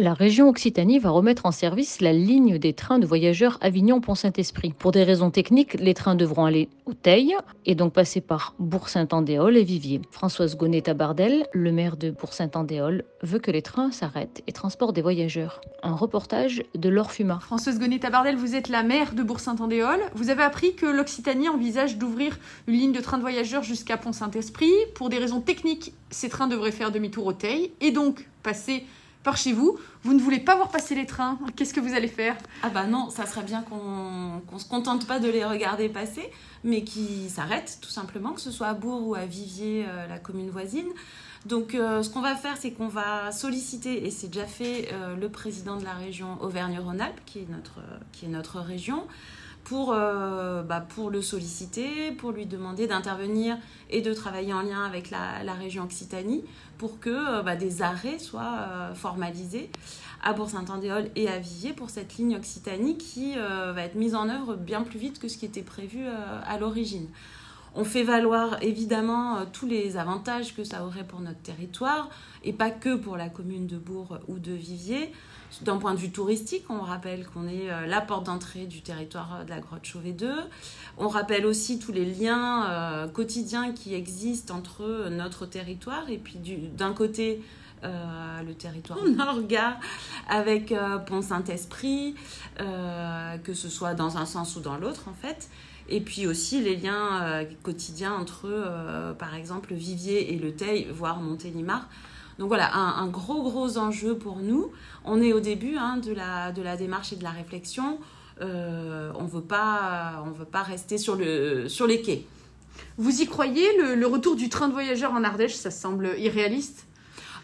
La région Occitanie va remettre en service la ligne des trains de voyageurs Avignon-Pont-Saint-Esprit. Pour des raisons techniques, les trains devront aller au Teil et donc passer par Bourg-Saint-Andéol et Viviers. Françoise Gonnet-Tabardel, le maire de Bourg-Saint-Andéol, veut que les trains s'arrêtent et transportent des voyageurs. Un reportage de Laure Fuma. Françoise Gonnet-Tabardel, vous êtes la maire de Bourg-Saint-Andéol. Vous avez appris que l'Occitanie envisage d'ouvrir une ligne de train de voyageurs jusqu'à Pont-Saint-Esprit. Pour des raisons techniques, ces trains devraient faire demi-tour au Teil et donc passer par chez vous. Vous ne voulez pas voir passer les trains. Qu'est-ce que vous allez faire Ah bah non, ça serait bien qu'on ne se contente pas de les regarder passer, mais qu'ils s'arrêtent tout simplement, que ce soit à Bourg ou à Viviers, euh, la commune voisine. Donc euh, ce qu'on va faire, c'est qu'on va solliciter, et c'est déjà fait, euh, le président de la région Auvergne-Rhône-Alpes, qui, qui est notre région, pour, bah, pour le solliciter, pour lui demander d'intervenir et de travailler en lien avec la, la région Occitanie pour que bah, des arrêts soient formalisés à Bourg-Saint-Andéol et à Viviers pour cette ligne Occitanie qui va être mise en œuvre bien plus vite que ce qui était prévu à l'origine. On fait valoir évidemment tous les avantages que ça aurait pour notre territoire et pas que pour la commune de Bourg ou de Viviers. D'un point de vue touristique, on rappelle qu'on est la porte d'entrée du territoire de la grotte Chauvet 2. On rappelle aussi tous les liens euh, quotidiens qui existent entre notre territoire et puis d'un côté euh, le territoire Norga avec euh, Pont Saint-Esprit, euh, que ce soit dans un sens ou dans l'autre en fait. Et puis aussi les liens euh, quotidiens entre, euh, par exemple, Vivier et le Teil, voire Montélimar. Donc voilà, un, un, gros, gros enjeu pour nous. On est au début hein, de, la, de la démarche et de la réflexion. Euh, on ne veut pas rester sur, le, sur les quais. Vous y croyez le, le retour du train de voyageurs en Ardèche, ça semble irréaliste?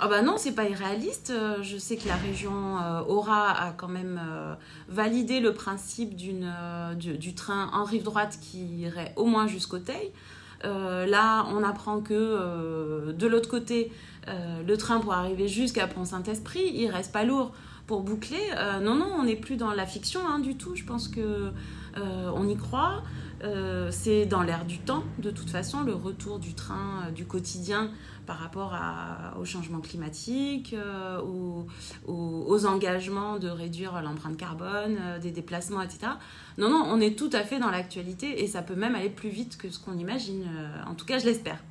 Ah bah non, c'est pas irréaliste. Je sais que la région Aura a quand même validé le principe du, train en rive droite qui irait au moins jusqu'au Teil. Euh, là, on apprend que euh, de l'autre côté, euh, le train pour arriver jusqu'à Pont-Saint-Esprit, il reste pas lourd pour boucler. non, non, on n'est plus dans la fiction hein, du tout. Je pense que on y croit. Euh, c'est dans l'air du temps, de toute façon, le retour du train euh, du quotidien par rapport au changement climatique, euh, aux, engagements de réduire l'empreinte carbone, euh, des déplacements, etc. Non, non, on est tout à fait dans l'actualité et ça peut même aller plus vite que ce qu'on imagine. en tout cas, je l'espère.